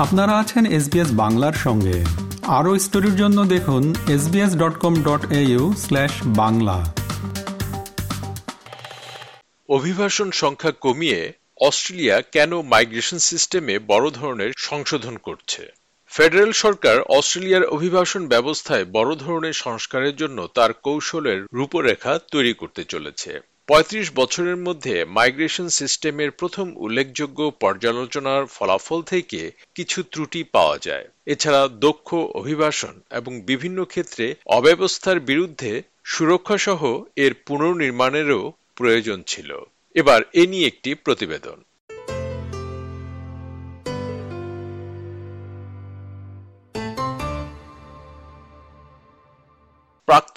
আপনারা আছেন এসবিএস বাংলার সঙ্গে। আরও স্টোরির জন্য দেখুন SBS dot com dot Bangla. অভিবাসন সংখ্যা কমিয়ে অস্ট্রেলিয়া কেন মাইগ্রেশন সিস্টেমে বড় ধরনের সংশোধন করছে? ফেডারেল সরকার অস্ট্রেলিয়ার অভিবাসন ব্যবস্থায় বড় ধরনের সংস্কারের জন্য তার কৌশলের রূপরেখা তৈরি করতে চলেছে। পঁয়ত্রিশ বছরের মধ্যে মাইগ্রেশন সিস্টেমের প্রথম উল্লেখযোগ্য পর্যালোচনার ফলাফল থেকে কিছু ত্রুটি পাওয়া যায়। এছাড়া দক্ষ অভিবাসন এবং বিভিন্ন ক্ষেত্রে অব্যবস্থার বিরুদ্ধে সুরক্ষাসহ এর পুনর্নির্মাণেরও প্রয়োজন ছিল। এবার এ নিয়ে একটি প্রতিবেদন।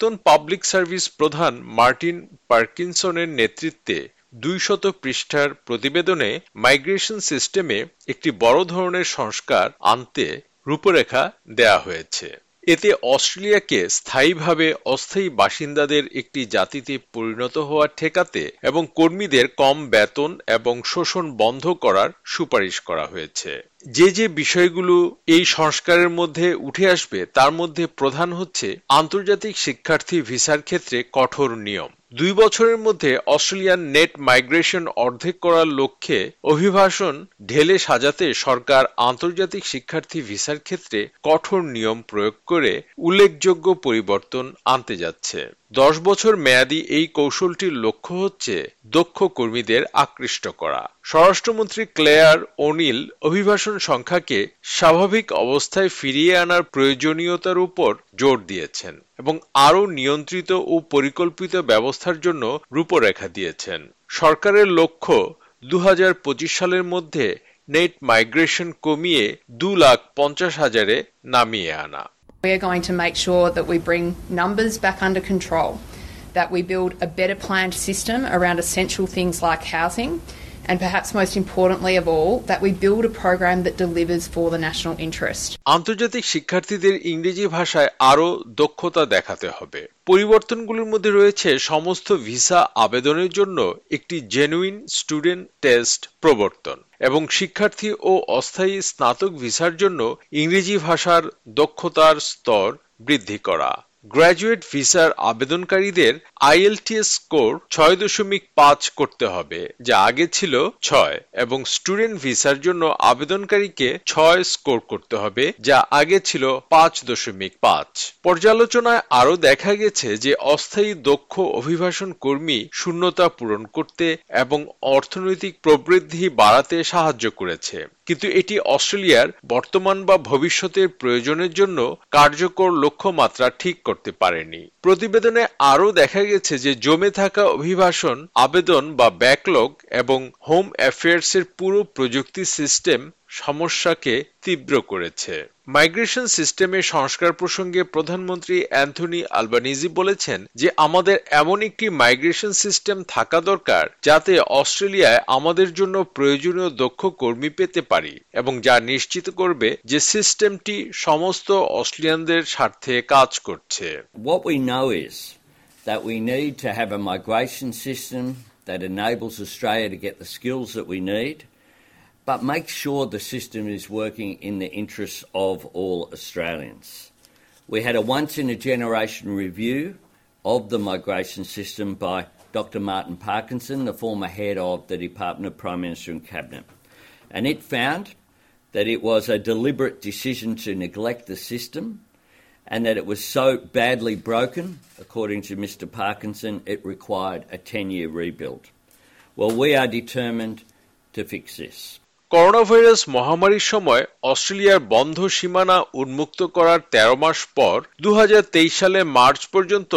প্রাক্তন পাবলিক সার্ভিস প্রধান মার্টিন পার্কিনসনের নেতৃত্বে দুইশত পৃষ্ঠার প্রতিবেদনে মাইগ্রেশন সিস্টেমে একটি বড় ধরনের সংস্কার আনতে রূপরেখা দেয়া হয়েছে। এতে অস্ট্রেলিয়াকে স্থায়ীভাবে অস্থায়ী বাসিন্দাদের একটি জাতিতে পরিণত হওয়া ঠেকাতে এবং কর্মীদের কম বেতন এবং শোষণ বন্ধ করার সুপারিশ করা হয়েছে। যে যে বিষয়গুলো এই সংস্কারের মধ্যে উঠে আসবে, তার মধ্যে প্রধান হচ্ছে আন্তর্জাতিক শিক্ষার্থী ভিসার ক্ষেত্রে কঠোর নিয়ম। দুই বছরের মধ্যে অস্ট্রেলিয়ান নেট মাইগ্রেশন অর্ধেক করার লক্ষ্যে অভিবাসন ঢেলে সাজাতে সরকার আন্তর্জাতিক শিক্ষার্থী ভিসার ক্ষেত্রে কঠোর নিয়ম প্রয়োগ করে উল্লেখযোগ্য পরিবর্তন আনতে যাচ্ছে। দশ বছর মেয়াদী এই কৌশলটির লক্ষ্য হচ্ছে দক্ষ কর্মীদের আকৃষ্ট করা। স্বরাষ্ট্রমন্ত্রী ক্লেয়ার ওনিল অভিবাসন সংখ্যাকে স্বাভাবিক অবস্থায় ফিরিয়ে আনার প্রয়োজনীয়তার উপর জোর দিয়েছেন এবং আরও নিয়ন্ত্রিত ও পরিকল্পিত ব্যবস্থার জন্য রূপরেখা দিয়েছেন। সরকারের লক্ষ্য দু হাজার পঁচিশ সালের মধ্যে নেট মাইগ্রেশন কমিয়ে দু লাখ পঞ্চাশ হাজারে নামিয়ে আনা। We are going to make sure that we bring numbers back under control, that we build a better planned system around essential things like housing, and perhaps most importantly of all, that we build a program that delivers for the national interest. আন্তর্জাতিক শিক্ষার্থীদের ইংরেজি ভাষায় আরও দক্ষতা দেখাতে হবে পরিবর্তনগুলোর মধ্যে রয়েছে সমস্ত ভিসা আবেদনের জন্য একটি জেনুইন স্টুডেন্ট টেস্ট প্রবর্তন এবং শিক্ষার্থী ও অস্থায়ী স্নাতক ভিসার জন্য ইংরেজি ভাষার দক্ষতার স্তর বৃদ্ধি করা গ্র্যাজুয়েট ভিসার আবেদনকারীদের আইএলটিএস স্কোর ছয় দশমিক পাঁচ করতে হবে, যা আগে ছিল ছয়, এবং স্টুডেন্ট ভিসার জন্য আবেদনকারীকে ছয় স্কোর করতে হবে, যা আগে ছিল পাঁচ দশমিক পাঁচ। পর্যালোচনায় আরও দেখা গেছে যে অস্থায়ী দক্ষ অভিবাসন কর্মী শূন্যতা পূরণ করতে এবং অর্থনৈতিক প্রবৃদ্ধি বাড়াতে সাহায্য করেছে। কিন্তু এটি অস্ট্রেলিয়ার বর্তমান বা ভবিষ্যতের প্রয়োজনের জন্য কার্যকর লক্ষ্যমাত্রা ঠিক করতে পারেনি। প্রতিবেদনে আরও দেখা গেছে যে জমে থাকা অভিবাসন, আবেদন বা ব্যাকলগ এবং হোম অ্যাফেয়ার্সের পুরো প্রযুক্তি সিস্টেম সমস্যাকে তীব্র করেছে। মাইগ্রেশন সিস্টেমের সংস্কার প্রসঙ্গে প্রধানমন্ত্রী অ্যান্থনি আলবানিজি বলেছেন যে, আমাদের এমন একটি মাইগ্রেশন সিস্টেম থাকা দরকার যাতে অস্ট্রেলিয়ায় আমাদের জন্য প্রয়োজনীয় দক্ষ কর্মী পেতে পারি এবং যা নিশ্চিত করবে যে সিস্টেমটি সমস্ত অস্ট্রেলিয়ানদের স্বার্থে কাজ করছে। That enables Australia to get the skills that we need – but make sure the system is working in the interests of all Australians. We had a once in a generation review of the migration system by Dr. Martin Parkinson, the former head of the Department of Prime Minister and Cabinet. And it found that it was a deliberate decision to neglect the system and that it was so badly broken, according to Mr. Parkinson, it required a 10 year rebuild. Well, we are determined to fix this. Coronavirus মহামারীর সময় অস্ট্রেলিয়ার বন্ধ সীমানা উন্মুক্ত করার ১৩ মাস পর দু হাজার তেইশ সালে মার্চ পর্যন্ত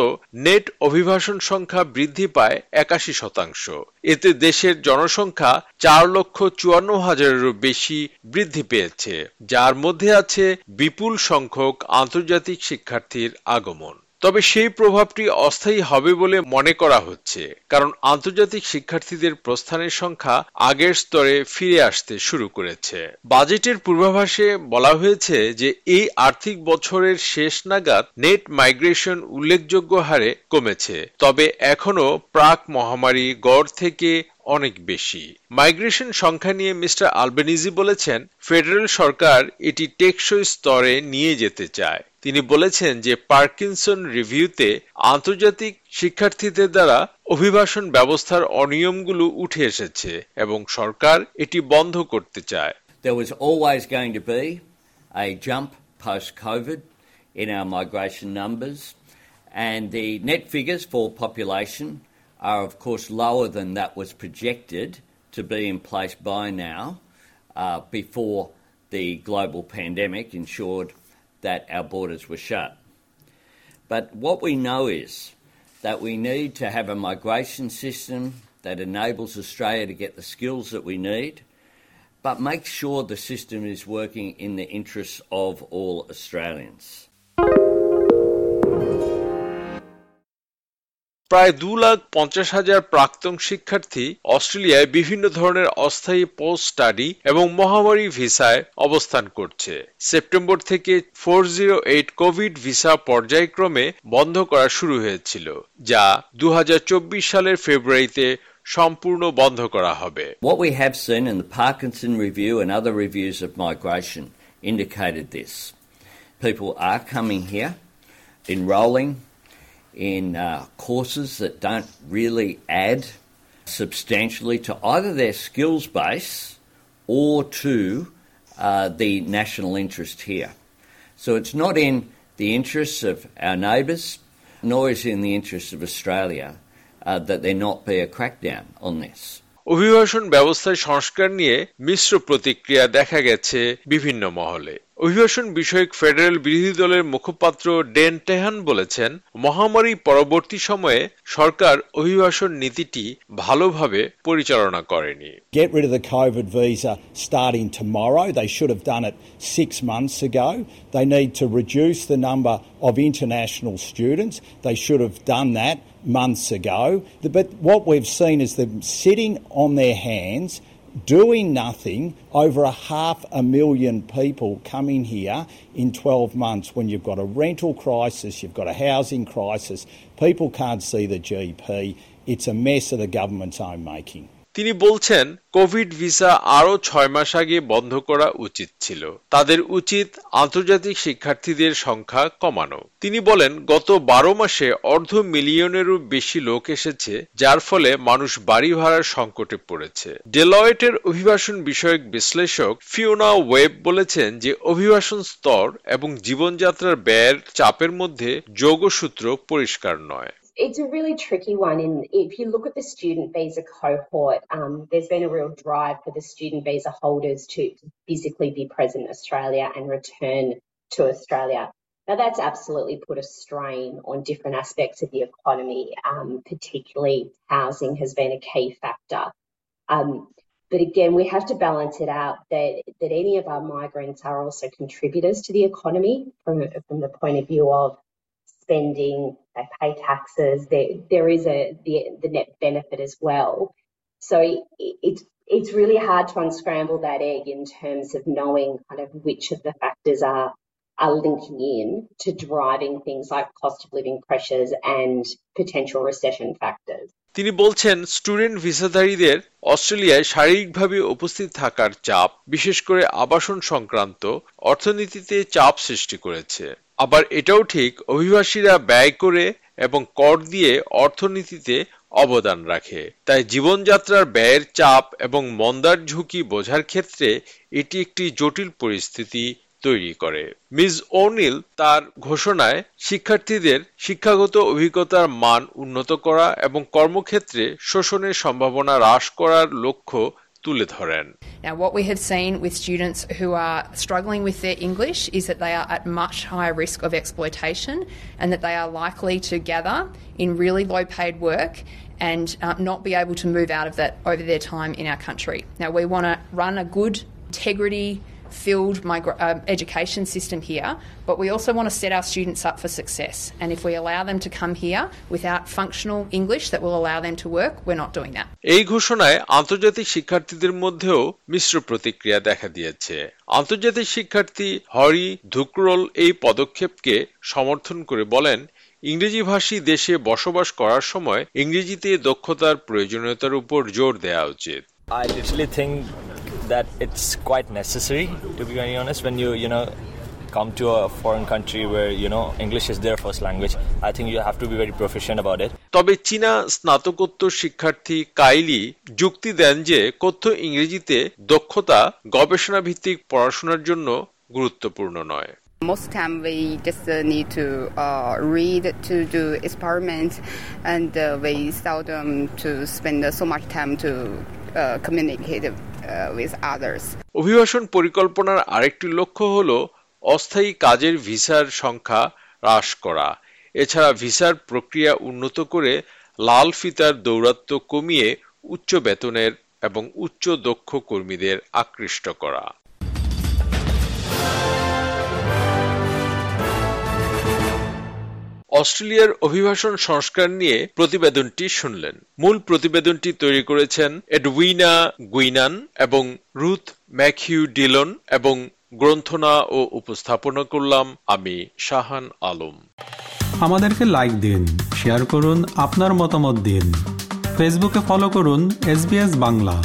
নেট অভিবাসন সংখ্যা বৃদ্ধি পায় একাশি শতাংশ। এতে দেশের জনসংখ্যা চার লক্ষ চুয়ান্ন হাজারেরও বেশি বৃদ্ধি পেয়েছে, যার মধ্যে আছে বিপুল সংখ্যক আন্তর্জাতিক শিক্ষার্থীর আগমন। তবে সেই প্রভাবটি অস্থায়ী হবে বলে মনে করা হচ্ছে, কারণ আন্তর্জাতিক শিক্ষার্থীদের প্রস্থানের সংখ্যা আগের স্তরে ফিরে আসতে শুরু করেছে। বাজেটের পূর্বাভাসে বলা হয়েছে যে এই আর্থিক বছরের শেষ নাগাদ নেট মাইগ্রেশন উল্লেখযোগ্য হারে কমেছে, তবে এখনও প্রাক মহামারী গড় থেকে অনেক বেশি। মাইগ্রেশন সংখ্যা নিয়ে মিস্টার আলবেনিজি বলেছেন, ফেডারেল সরকার এটি টেকসই স্তরে নিয়ে যেতে চায়। তিনি বলেছেন যে পার্কিনসন রিভিউতে আন্তর্জাতিক শিক্ষার্থীদের দ্বারা অভিবাসন ব্যবস্থার অনিয়মগুলো উঠে এসেছে এবং সরকার এটি বন্ধ করতে চায় There was always going to be a jump post COVID in our migration numbers, and the net figures for population are, of course, lower than that was projected to be in place by now uh, before the global pandemic ensured that our borders were shut. But what we know is that we need to have a migration system that enables Australia to get the skills that we need, but make sure the system is working in the interests of all Australians. প্রায় দু লাখ পঞ্চাশ হাজার প্রাক্তন শিক্ষার্থী অস্ট্রেলিয়ায় বিভিন্ন ধরনের অস্থায়ী পোস্ট স্টাডি এবং মহামারী ভিসায় অবস্থান করছে সেপ্টেম্বর থেকে four zero eight COVID visa পর্যায়ক্রমে বন্ধ করা শুরু হয়েছিল যা দু হাজার চব্বিশ সালের ফেব্রুয়ারিতে সম্পূর্ণ বন্ধ করা হবে What we have seen in the Parkinson Review and other reviews of migration indicated this. People are coming here, enrolling in uh, courses that don't really add substantially to either their skills base or to uh, the national interest here. So it's not in the interests of our neighbours, nor is it in the interests of Australia uh, that there not be a crackdown on this. অভিবাসন ব্যবস্থায় সংস্কার নিয়ে মিশ্র প্রতিক্রিয়া দেখা গেছে বিভিন্ন মহলে অভিবাসন বিষয়ক ফেডারেল বিরোধী দলের মুখপাত্র ডেন টেহান বলেছেন মহামারী পরবর্তী সময়ে সরকার অভিবাসন নীতিটি ভালোভাবে পরিচালনা করেনি Get rid of the COVID visa starting tomorrow. They should have done it six months ago. They need to reduce the number of international students. They should have done that months ago. But what we've seen is them sitting on their hands doing nothing over a half a million people coming here in 12 months when you've got a rental crisis, you've got a housing crisis, people can't see the GP. It's a mess of the government's own making. তিনি বলছেন, Covid visa আরও ছয় মাস আগে বন্ধ করা উচিত ছিল। তাদের উচিত আন্তর্জাতিক শিক্ষার্থীদের সংখ্যা কমানো। তিনি বলেন, গত বারো মাসে অর্ধ মিলিয়নেরও বেশি লোক এসেছে, যার ফলে মানুষ বাড়ি ভাড়ার সংকটে পড়েছে। ডেলয়েটের অভিবাসন বিষয়ক বিশ্লেষক ফিওনা ওয়েব বলেছেন যে, অভিবাসন স্তর এবং জীবনযাত্রার ব্যয়ের চাপের মধ্যে যোগসূত্র পরিষ্কার নয়। It's a really tricky one. In if you look at the student visa cohort, um, there's been a real drive for the student visa holders to physically be present in Australia and return to Australia. Now that's absolutely put a strain on different aspects of the economy. Um, particularly, housing has been a key factor. Um, but again, we have to balance it out that that any of our migrants are also contributors to the economy from from the point of view of spending, they pay taxes. There, there is a the, the net benefit as well. So it, it's it's really hard to unscramble that egg in terms of knowing kind of which of the factors are are linking in to driving things like cost of living pressures and potential recession factors. তিনি বলছেন student ভিসাধারীদের অস্ট্রেলিয়ায় শারীরিকভাবে উপস্থিত থাকার চাপ বিশেষ করে আবাসন সংক্রান্ত অর্থনীতিতে চাপ সৃষ্টি করেছে আবার এটাও ঠিক, অভিবাসীরা ব্যয় করে এবং কর দিয়ে অর্থনীতিতে অবদান রাখে। তাই জীবনযাত্রার ব্যয়ের চাপ এবং মন্দার ঝুঁকি বোঝার ক্ষেত্রে এটি একটি জটিল পরিস্থিতি তৈরি করে। মিস ওনিল তার ঘোষণায়, শিক্ষার্থীদের শিক্ষাগত অভিজ্ঞতার মান উন্নত করা এবং কর্মক্ষেত্রে শোষণের সম্ভাবনা হ্রাস করার লক্ষ্য তুলে ধরেন Now, what we have seen with students who are struggling with their English is that they are at much higher risk of exploitation and that they are likely to gather in really low paid work and uh, not be able to move out of that over their time in our country. Now, we want to run a good, integrity filled migra- uh, education system here, but we also want to set our students up for success. And if we allow them to come here without functional English that will allow them to work, we're not doing that. এই ঘোষণায় আন্তর্জাতিক শিক্ষার্থীদের মধ্যেও মিশ্র প্রতিক্রিয়া দেখা দিয়েছে আন্তর্জাতিক শিক্ষার্থী হরি ধুকরোল এই পদক্ষেপকে সমর্থন করে বলেন ইংরেজিভাষী দেশে বসবাস করার সময় ইংরেজিতে দক্ষতার প্রয়োজনীয়তার উপর জোর দেওয়া উচিত I literally think that it's quite necessary, to be very honest, when you, you know, come to a foreign country where, you know, English is their first language. I think you have to be very proficient about it. তবে চীনা স্নাতকোত্তর শিক্ষার্থী Kylie যুক্তি দেন যে কথ্য ইংরেজিতে দক্ষতা গবেষণা ভিত্তিক পড়াশোনার জন্য গুরুত্বপূর্ণ নয় Most time we just uh, need to uh, read to do experiments, and uh, we seldom to spend so much time to uh, communicate uh, others. অভিবাসন পরিকল্পনার আরেকটি লক্ষ্য হল অস্থায়ী কাজের ভিসার সংখ্যা হ্রাস করা এছাড়া ভিসার প্রক্রিয়া উন্নত করে লাল ফিতার দৌরাত্ম্য কমিয়ে উচ্চ বেতনের এবং উচ্চ দক্ষ কর্মীদের আকৃষ্ট করা অস্ট্রেলিয়ার অভিবাসন সংস্কার নিয়ে প্রতিবেদনটি শুনলেন। মূল প্রতিবেদনটি তৈরি করেছেন এডউইনা গুইনান এবং রুথ ম্যাকিউ ডিলন এবং গ্রন্থনা ও উপস্থাপনা করলাম আমি, শাহান আলম। আমাদেরকে লাইক দিন শেয়ার করুন, আপনার মতামত দিন। ফেসবুকে ফলো করুন এস বাংলা